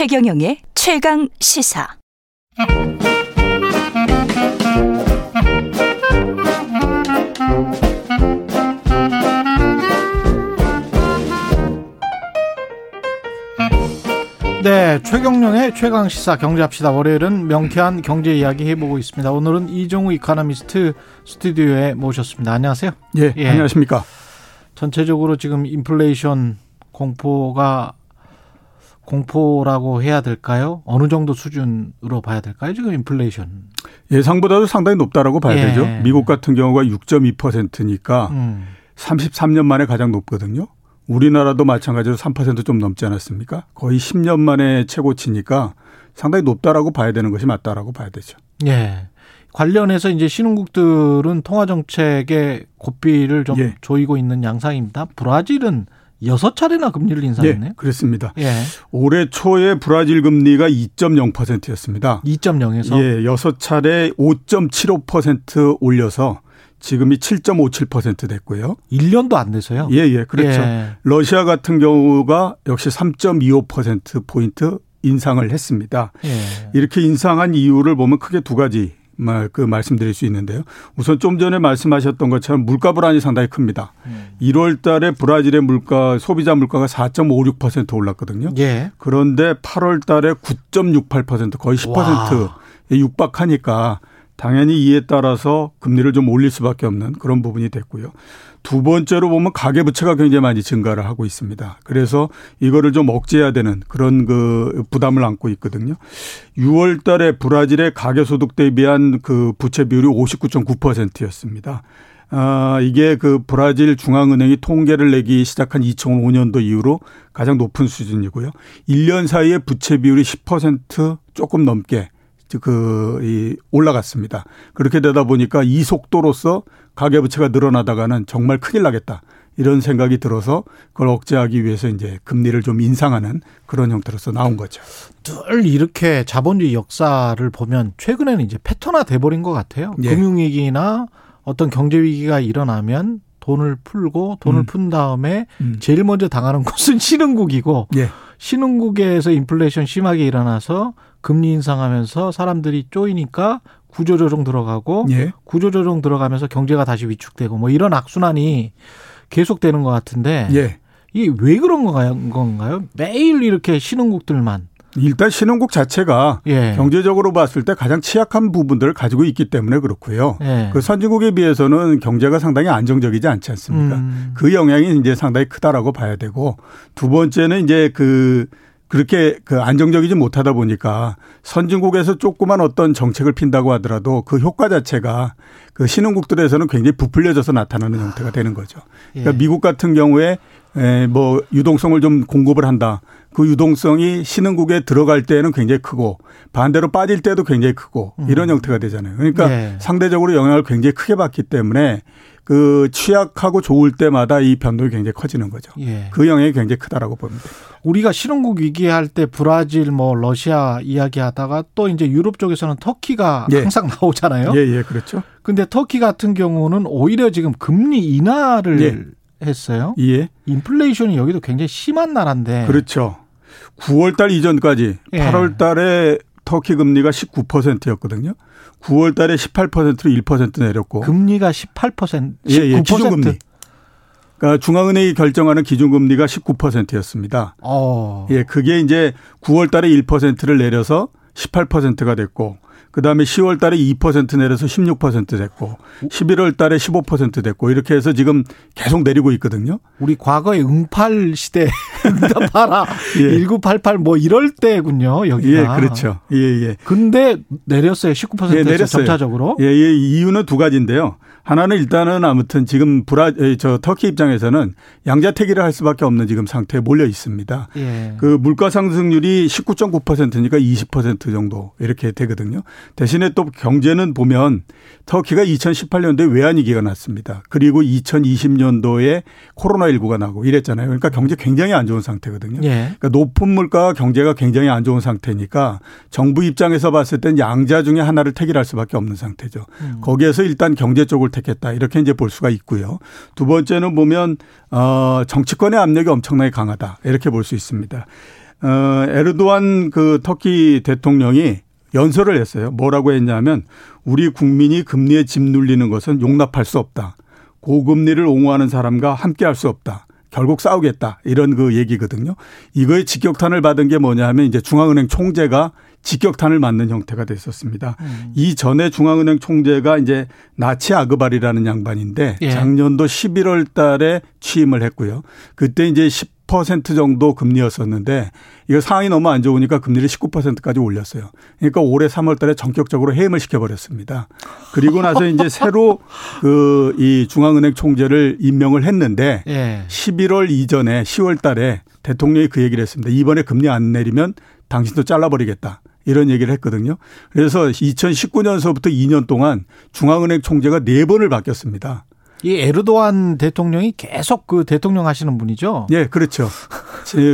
최경영의 최강 시사. 네, 최경령의 최강 시사 경제합시다. 월요일은 명쾌한 경제 이야기 해보고 있습니다. 오늘은 이종우 이카노미스트 스튜디오에 모셨습니다. 안녕하세요. 예, 예. 안녕하십니까. 전체적으로 지금 인플레이션 공포가 공포라고 해야 될까요? 어느 정도 수준으로 봐야 될까요? 지금 인플레이션 예상보다도 상당히 높다라고 봐야 예. 되죠. 미국 같은 경우가 6.2%니까 음. 33년 만에 가장 높거든요. 우리나라도 마찬가지로 3%좀 넘지 않았습니까? 거의 10년 만에 최고치니까 상당히 높다라고 봐야 되는 것이 맞다라고 봐야 되죠. 예. 관련해서 이제 신흥국들은 통화 정책의 고삐를 좀 예. 조이고 있는 양상입니다. 브라질은 여섯 차례나 금리를 인상했네요. 예, 그렇습니다. 예. 올해 초에 브라질 금리가 2.0%였습니다. 2.0에서 예, 여섯 차례 5.75% 올려서 지금이 7.57% 됐고요. 1년도 안 돼서요? 예, 예, 그렇죠. 예. 러시아 같은 경우가 역시 3.25% 포인트 인상을 했습니다. 예. 이렇게 인상한 이유를 보면 크게 두 가지 말, 그 말씀드릴 수 있는데요. 우선 좀 전에 말씀하셨던 것처럼 물가 불안이 상당히 큽니다. 음. 1월 달에 브라질의 물가, 소비자 물가가 4.56% 올랐거든요. 예. 그런데 8월 달에 9.68% 거의 10%에 육박하니까 당연히 이에 따라서 금리를 좀 올릴 수밖에 없는 그런 부분이 됐고요. 두 번째로 보면 가계 부채가 굉장히 많이 증가를 하고 있습니다. 그래서 이거를 좀 억제해야 되는 그런 그 부담을 안고 있거든요. 6월 달에 브라질의 가계 소득 대비한 그 부채 비율이 59.9%였습니다. 아, 이게 그 브라질 중앙은행이 통계를 내기 시작한 2005년도 이후로 가장 높은 수준이고요. 1년 사이에 부채 비율이 10% 조금 넘게 그, 이, 올라갔습니다. 그렇게 되다 보니까 이 속도로서 가계부채가 늘어나다가는 정말 큰일 나겠다. 이런 생각이 들어서 그걸 억제하기 위해서 이제 금리를 좀 인상하는 그런 형태로서 나온 거죠. 늘 이렇게 자본주의 역사를 보면 최근에는 이제 패턴화 돼버린 것 같아요. 예. 금융위기나 어떤 경제위기가 일어나면 돈을 풀고 돈을 음. 푼 다음에 음. 제일 먼저 당하는 곳은 신흥국이고 예. 신흥국에서 인플레이션 심하게 일어나서 금리 인상하면서 사람들이 쪼이니까 구조조정 들어가고 예. 구조조정 들어가면서 경제가 다시 위축되고 뭐 이런 악순환이 계속되는 것 같은데 예. 이게 왜 그런 건가요? 매일 이렇게 신흥국들만 일단 신흥국 자체가 예. 경제적으로 봤을 때 가장 취약한 부분들을 가지고 있기 때문에 그렇고요. 예. 그 선진국에 비해서는 경제가 상당히 안정적이지 않지 않습니까? 음. 그 영향이 이제 상당히 크다라고 봐야 되고 두 번째는 이제 그 그렇게 그 안정적이지 못하다 보니까 선진국에서 조그만 어떤 정책을 핀다고 하더라도 그 효과 자체가 그 신흥국들에서는 굉장히 부풀려져서 나타나는 형태가 되는 거죠. 그러니까 예. 미국 같은 경우에 뭐 유동성을 좀 공급을 한다. 그 유동성이 신흥국에 들어갈 때는 굉장히 크고 반대로 빠질 때도 굉장히 크고 이런 음. 형태가 되잖아요. 그러니까 예. 상대적으로 영향을 굉장히 크게 받기 때문에 그 취약하고 좋을 때마다 이 변동이 굉장히 커지는 거죠. 예. 그 영향이 굉장히 크다라고 봅니다. 우리가 신흥국 위기할 때 브라질 뭐 러시아 이야기하다가 또 이제 유럽 쪽에서는 터키가 예. 항상 나오잖아요. 예, 예, 그렇죠. 근데 터키 같은 경우는 오히려 지금 금리 인하를 예. 했어요. 예. 인플레이션이 여기도 굉장히 심한 나라인데. 그렇죠. 9월 달 이전까지 예. 8월 달에 터키 금리가 19%였거든요. 9월 달에 18%로 1% 내렸고. 금리가 18%? 예, 예. 기준금리. 그러니까 중앙은행이 결정하는 기준금리가 19%였습니다. 어. 예, 그게 이제 9월 달에 1%를 내려서 18%가 됐고 그다음에 10월 달에 2% 내려서 16% 됐고 11월 달에 15% 됐고 이렇게 해서 지금 계속 내리고 있거든요. 우리 과거의 응팔 시대 응답하라 예. 1988 뭐 이럴 때군요. 여기가. 예, 그렇죠. 예, 예. 근데 내렸어요. 19%에서 예, 내렸어요. 점차적으로. 예, 예, 이유는 두 가지인데요. 하나는 일단은 아무튼 지금 브라 저 터키 입장에서는 양자택일을 할 수밖에 없는 지금 상태에 몰려 있습니다. 예. 그 물가 상승률이 19.9%니까 20% 정도 이렇게 되거든요. 대신에 또 경제는 보면 터키가 2018년도에 외환 위기가 났습니다. 그리고 2020년도에 코로나19가 나고 이랬잖아요. 그러니까 경제 굉장히 안 좋은 상태거든요. 예. 그러니까 높은 물가와 경제가 굉장히 안 좋은 상태니까 정부 입장에서 봤을 땐 양자 중에 하나를 택일할 수밖에 없는 상태죠. 음. 거기에서 일단 경제 쪽을 택 했다. 이렇게 이제 볼 수가 있고요. 두 번째는 보면 어 정치권의 압력이 엄청나게 강하다. 이렇게 볼 수 있습니다. 어, 에르도안 그 터키 대통령이 연설을 했어요. 뭐라고 했냐면 우리 국민이 금리에 집 눌리는 것은 용납할 수 없다. 고금리를 옹호하는 사람과 함께 할 수 없다. 결국 싸우겠다. 이런 그 얘기거든요. 이거에 직격탄을 받은 게 뭐냐 하면 이제 중앙은행 총재가 직격탄을 맞는 형태가 됐었습니다. 음. 이 전에 중앙은행 총재가 이제 나치 아그발이라는 양반인데 예. 작년도 11월 달에 취임을 했고요. 그때 이제 10% 정도 금리였었는데 이거 상황이 너무 안 좋으니까 금리를 19%까지 올렸어요. 그러니까 올해 3월 달에 전격적으로 해임을 시켜버렸습니다. 그리고 나서 이제 새로 그 이 중앙은행 총재를 임명을 했는데 예. 11월 이전에 10월 달에 대통령이 그 얘기를 했습니다. 이번에 금리 안 내리면 당신도 잘라버리겠다. 이런 얘기를 했거든요. 그래서 2019년서부터 2년 동안 중앙은행 총재가 4번을 바뀌었습니다. 이 에르도안 대통령이 계속 그 대통령 하시는 분이죠. 예, 그렇죠.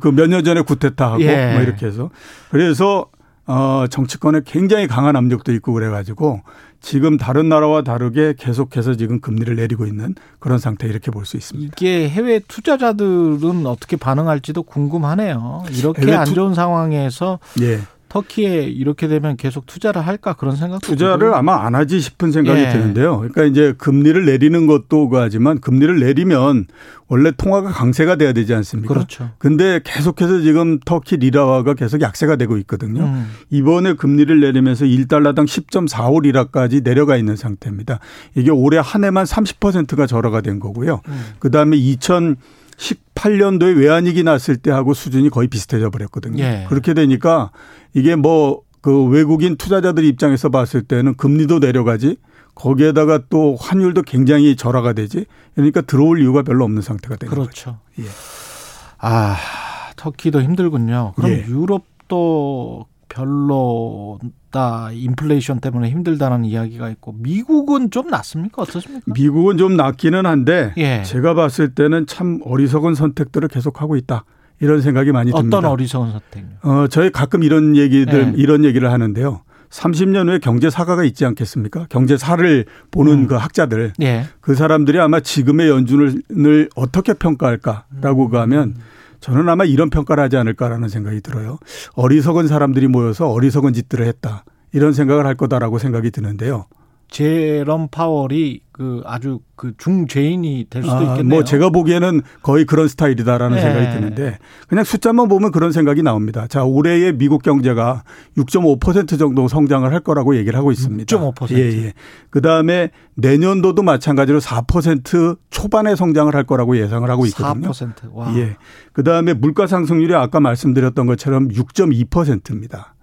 그 몇 년 전에 구테타하고 예. 뭐 이렇게 해서 그래서 어 정치권에 굉장히 강한 압력도 있고 그래 가지고 지금 다른 나라와 다르게 계속해서 지금 금리를 내리고 있는 그런 상태 이렇게 볼 수 있습니다. 이게 해외 투자자들은 어떻게 반응할지도 궁금하네요. 이렇게 안 좋은 상황에서 예. 터키에 이렇게 되면 계속 투자를 할까 그런 생각 투자를 들고요. 아마 안 하지 싶은 생각이 예. 드는데요. 그러니까 이제 금리를 내리는 것도 하지만 금리를 내리면 원래 통화가 강세가 돼야 되지 않습니까? 그렇죠. 근데 계속해서 지금 터키 리라화가 계속 약세가 되고 있거든요. 음. 이번에 금리를 내리면서 1달러당 10.45 리라까지 내려가 있는 상태입니다. 이게 올해 한 해만 30%가 절하가 된 거고요. 음. 그다음에 2000 18년도에 외환위기 났을 때하고 수준이 거의 비슷해져 버렸거든요. 예. 그렇게 되니까 이게 뭐 그 외국인 투자자들 입장에서 봤을 때는 금리도 내려가지 거기에다가 또 환율도 굉장히 절하가 되지 그러니까 들어올 이유가 별로 없는 상태가 되는 그렇죠. 거죠. 예. 아 터키도 힘들군요. 그럼 예. 유럽도 별로다 인플레이션 때문에 힘들다는 이야기가 있고 미국은 좀 낫습니까 어떻습니까? 미국은 좀 낫기는 한데 예. 제가 봤을 때는 참 어리석은 선택들을 계속하고 있다. 이런 생각이 많이 듭니다. 어떤 어리석은 선택? 어, 저희 가끔 이런 얘기들 예. 이런 얘기를 하는데요. 30년 후에 경제사가가 있지 않겠습니까? 경제사를 보는 음. 그 학자들. 예. 그 사람들이 아마 지금의 연준을 어떻게 평가할까라고 음. 가면 저는 아마 이런 평가를 하지 않을까라는 생각이 들어요. 어리석은 사람들이 모여서 어리석은 짓들을 했다. 이런 생각을 할 거다라고 생각이 드는데요. 제럼 파월이 그 아주 그 중죄인이 될 수도 아, 있겠네요. 뭐 제가 보기에는 거의 그런 스타일이다라는 네. 생각이 드는데 그냥 숫자만 보면 그런 생각이 나옵니다. 자, 올해의 미국 경제가 6.5% 정도 성장을 할 거라고 얘기를 하고 있습니다. 6.5%. 예, 예. 그다음에 내년도도 마찬가지로 4% 초반에 성장을 할 거라고 예상을 하고 있거든요. 4%. 와. 예. 그다음에 물가 상승률이 아까 말씀드렸던 것처럼 6.2%입니다.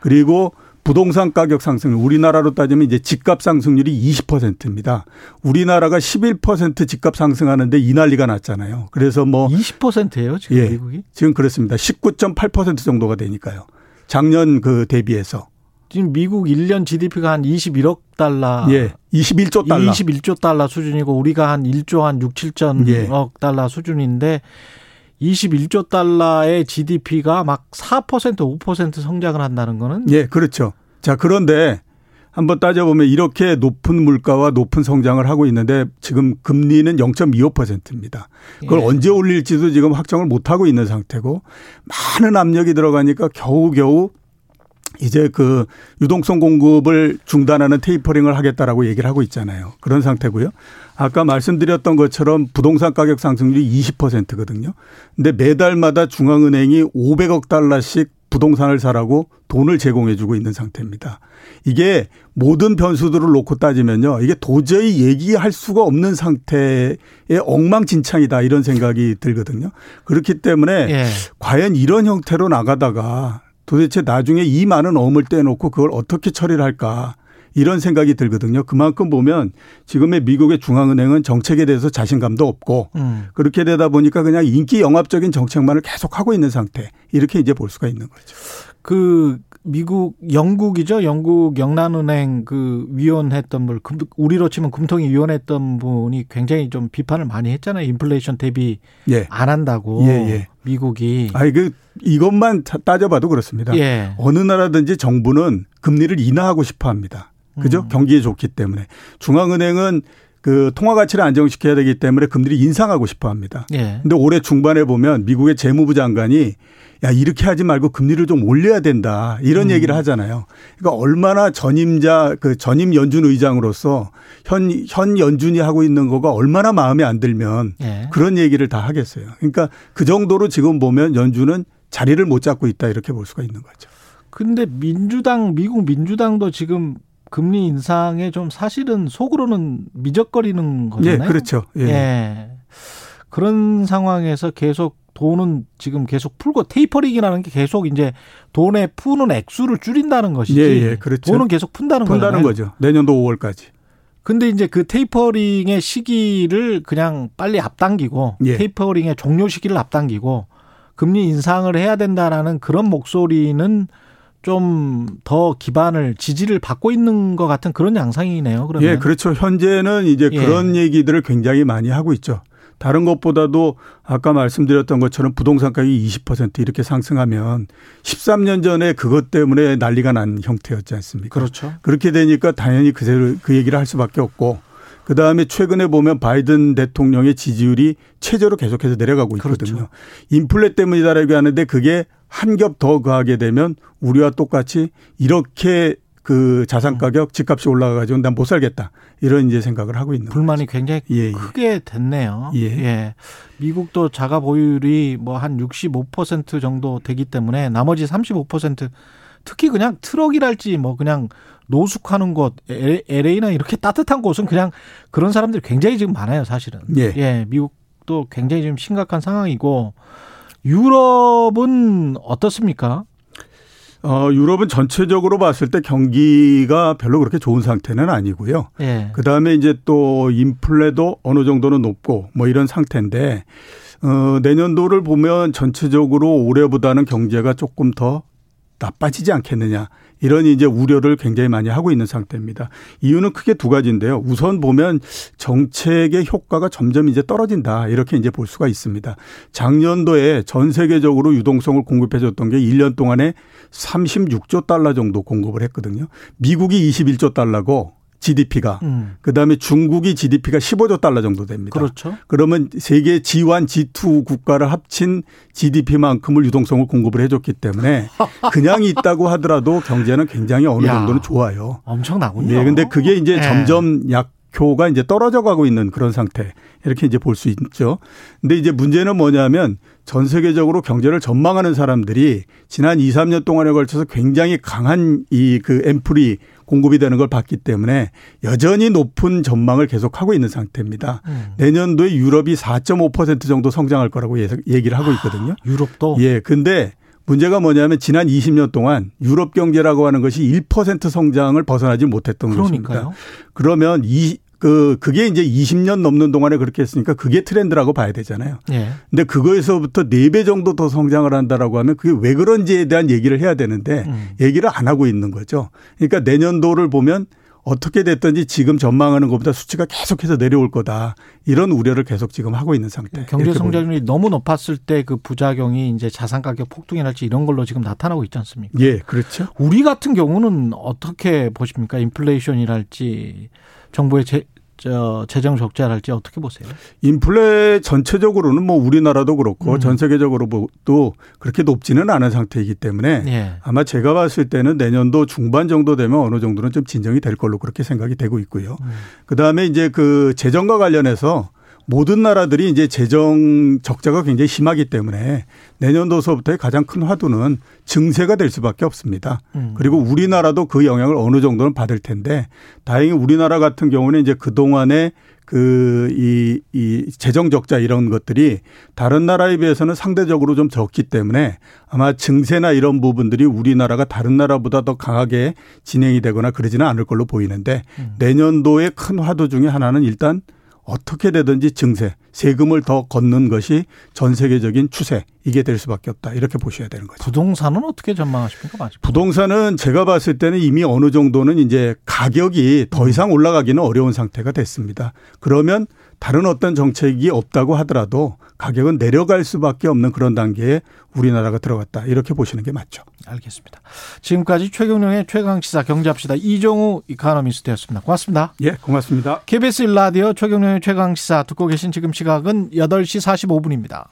그리고 부동산 가격 상승 우리나라로 따지면 이제 집값 상승률이 20%입니다. 우리나라가 11% 집값 상승하는데 이 난리가 났잖아요. 그래서 뭐 20%예요, 지금 예, 미국이? 지금 그렇습니다. 19.8% 정도가 되니까요. 작년 그 대비해서 지금 미국 1년 GDP가 한 21억 달러. 예. 21조 달러. 21조 달러 수준이고 우리가 한 1조 한 6, 7천억 예. 달러 수준인데 21조 달러의 GDP가 막 4% 5% 성장을 한다는 거는 예, 그렇죠. 자, 그런데 한번 따져보면 이렇게 높은 물가와 높은 성장을 하고 있는데 지금 금리는 0.25%입니다. 그걸 예. 언제 올릴지도 지금 확정을 못 하고 있는 상태고 많은 압력이 들어가니까 겨우겨우 이제 그 유동성 공급을 중단하는 테이퍼링을 하겠다라고 얘기를 하고 있잖아요. 그런 상태고요. 아까 말씀드렸던 것처럼 부동산 가격 상승률이 20%거든요. 근데 매달마다 중앙은행이 500억 달러씩 부동산을 사라고 돈을 제공해 주고 있는 상태입니다. 이게 모든 변수들을 놓고 따지면요. 이게 도저히 얘기할 수가 없는 상태의 엉망진창이다 이런 생각이 들거든요. 그렇기 때문에 예. 과연 이런 형태로 나가다가 도대체 나중에 이 많은 어음을 떼놓고 그걸 어떻게 처리를 할까. 이런 생각이 들거든요. 그만큼 보면 지금의 미국의 중앙은행은 정책에 대해서 자신감도 없고 음. 그렇게 되다 보니까 그냥 인기 영합적인 정책만을 계속 하고 있는 상태 이렇게 이제 볼 수가 있는 거죠. 그 미국 영국이죠. 영국 영란은행 그 위원했던 분 우리로 치면 금통위 위원했던 분이 굉장히 좀 비판을 많이 했잖아요. 인플레이션 대비 예. 안 한다고 예, 예. 미국이. 아이 그 이것만 따져봐도 그렇습니다. 예. 어느 나라든지 정부는 금리를 인하하고 싶어 합니다. 그죠? 음. 경기에 좋기 때문에. 중앙은행은 그 통화 가치를 안정시켜야 되기 때문에 금리를 인상하고 싶어 합니다. 예. 근데 올해 중반에 보면 미국의 재무부 장관이 야, 이렇게 하지 말고 금리를 좀 올려야 된다. 이런 음. 얘기를 하잖아요. 그러니까 얼마나 전임자, 그 전임 연준 의장으로서 현, 현 연준이 하고 있는 거가 얼마나 마음에 안 들면 예. 그런 얘기를 다 하겠어요. 그러니까 그 정도로 지금 보면 연준은 자리를 못 잡고 있다. 이렇게 볼 수가 있는 거죠. 근데 민주당, 미국 민주당도 지금 금리 인상에 좀 사실은 속으로는 미적거리는 거잖아요. 예, 그렇죠. 예. 예. 그런 상황에서 계속 돈은 지금 계속 풀고 테이퍼링이라는 게 계속 이제 돈에 푸는 액수를 줄인다는 것이지. 예, 예, 그렇죠. 돈은 계속 푼다는, 푼다는 거죠. 내년도 5월까지. 근데 이제 그 테이퍼링의 시기를 그냥 빨리 앞당기고 예. 테이퍼링의 종료 시기를 앞당기고 금리 인상을 해야 된다라는 그런 목소리는 좀 더 기반을 지지를 받고 있는 것 같은 그런 양상이네요. 그러면. 예, 그렇죠. 현재는 이제 예. 그런 얘기들을 굉장히 많이 하고 있죠. 다른 것보다도 아까 말씀드렸던 것처럼 부동산 가격이 20% 이렇게 상승하면 13년 전에 그것 때문에 난리가 난 형태였지 않습니까? 그렇죠. 그렇게 되니까 당연히 그대로 그 얘기를 할 수밖에 없고 그 다음에 최근에 보면 바이든 대통령의 지지율이 최저로 계속해서 내려가고 있거든요. 그렇죠. 인플레 때문이다라고 하는데 그게 한 겹 더 가게 되면 우리와 똑같이 이렇게 그 자산 가격, 집값이 올라가가지고 난 못 살겠다. 이런 이제 생각을 하고 있는 불만이 거죠. 굉장히 예, 예. 크게 됐네요. 예. 예. 미국도 자가 보유율이 뭐 한 65% 정도 되기 때문에 나머지 35% 특히 그냥 트럭이랄지 뭐 그냥 노숙하는 곳 LA나 이렇게 따뜻한 곳은 그냥 그런 사람들이 굉장히 지금 많아요, 사실은. 예. 예. 미국도 굉장히 지금 심각한 상황이고 유럽은 어떻습니까? 어, 유럽은 전체적으로 봤을 때 경기가 별로 그렇게 좋은 상태는 아니고요. 예. 그 다음에 이제 또 인플레도 어느 정도는 높고 뭐 이런 상태인데, 어, 내년도를 보면 전체적으로 올해보다는 경제가 조금 더 나빠지지 않겠느냐. 이런 이제 우려를 굉장히 많이 하고 있는 상태입니다. 이유는 크게 두 가지인데요. 우선 보면 정책의 효과가 점점 이제 떨어진다. 이렇게 이제 볼 수가 있습니다. 작년도에 전 세계적으로 유동성을 공급해 줬던 게 1년 동안에 36조 달러 정도 공급을 했거든요. 미국이 21조 달러고 GDP가 음. 그다음에 중국이 GDP가 15조 달러 정도 됩니다. 그렇죠. 그러면 세계 G1, G2 국가를 합친 GDP만큼을 유동성을 공급을 해줬기 때문에 그냥 있다고 하더라도 경제는 굉장히 어느 야, 정도는 좋아요. 엄청나군요. 네, 근데 그게 이제 네. 점점 약효가 이제 떨어져 가고 있는 그런 상태 이렇게 이제 볼 수 있죠. 근데 이제 문제는 뭐냐면 전 세계적으로 경제를 전망하는 사람들이 지난 2, 3년 동안에 걸쳐서 굉장히 강한 이 그 앰플이 공급이 되는 걸 봤기 때문에 여전히 높은 전망을 계속하고 있는 상태입니다. 음. 내년도에 유럽이 4.5% 정도 성장할 거라고 얘기를 하고 있거든요. 아, 유럽도? 예. 근데 문제가 뭐냐면 지난 20년 동안 유럽 경제라고 하는 것이 1% 성장을 벗어나지 못했던 그러니까요. 것입니다. 그러면 이 그, 그게 이제 20년 넘는 동안에 그렇게 했으니까 그게 트렌드라고 봐야 되잖아요. 예. 근데 그거에서부터 4배 정도 더 성장을 한다라고 하면 그게 왜 그런지에 대한 얘기를 해야 되는데 음. 얘기를 안 하고 있는 거죠. 그러니까 내년도를 보면 어떻게 됐든지 지금 전망하는 것보다 수치가 계속해서 내려올 거다. 이런 우려를 계속 지금 하고 있는 상태. 경제 성장률이 너무 높았을 때 그 부작용이 이제 자산 가격 폭등이랄지 이런 걸로 지금 나타나고 있지 않습니까? 예, 그렇죠. 우리 같은 경우는 어떻게 보십니까? 인플레이션이랄지 정부의 제, 저 재정 적자랄지 어떻게 보세요? 인플레 전체적으로는 뭐 우리나라도 그렇고 음. 전 세계적으로도 그렇게 높지는 않은 상태이기 때문에 예. 아마 제가 봤을 때는 내년도 중반 정도 되면 어느 정도는 좀 진정이 될 걸로 그렇게 생각이 되고 있고요. 음. 그다음에 이제 그 재정과 관련해서 모든 나라들이 이제 재정 적자가 굉장히 심하기 때문에 내년도서부터의 가장 큰 화두는 증세가 될 수밖에 없습니다. 음. 그리고 우리나라도 그 영향을 어느 정도는 받을 텐데 다행히 우리나라 같은 경우는 이제 그동안에 그, 이, 이 재정 적자 이런 것들이 다른 나라에 비해서는 상대적으로 좀 적기 때문에 아마 증세나 이런 부분들이 우리나라가 다른 나라보다 더 강하게 진행이 되거나 그러지는 않을 걸로 보이는데 음. 내년도의 큰 화두 중에 하나는 일단 어떻게 되든지 증세, 세금을 더 걷는 것이 전 세계적인 추세 이게 될 수밖에 없다 이렇게 보셔야 되는 거죠. 부동산은 어떻게 전망하십니까? 맞습니까? 부동산은 제가 봤을 때는 이미 어느 정도는 이제 가격이 더 이상 올라가기는 어려운 상태가 됐습니다. 그러면 다른 어떤 정책이 없다고 하더라도 가격은 내려갈 수밖에 없는 그런 단계에 우리나라가 들어갔다. 이렇게 보시는 게 맞죠. 알겠습니다. 지금까지 최경령의 최강시사 경제합시다. 이종우 이카노미스트였습니다. 고맙습니다. 예, 고맙습니다. KBS 일라디오 최경령의 최강시사 듣고 계신 지금 시각은 8시 45분입니다.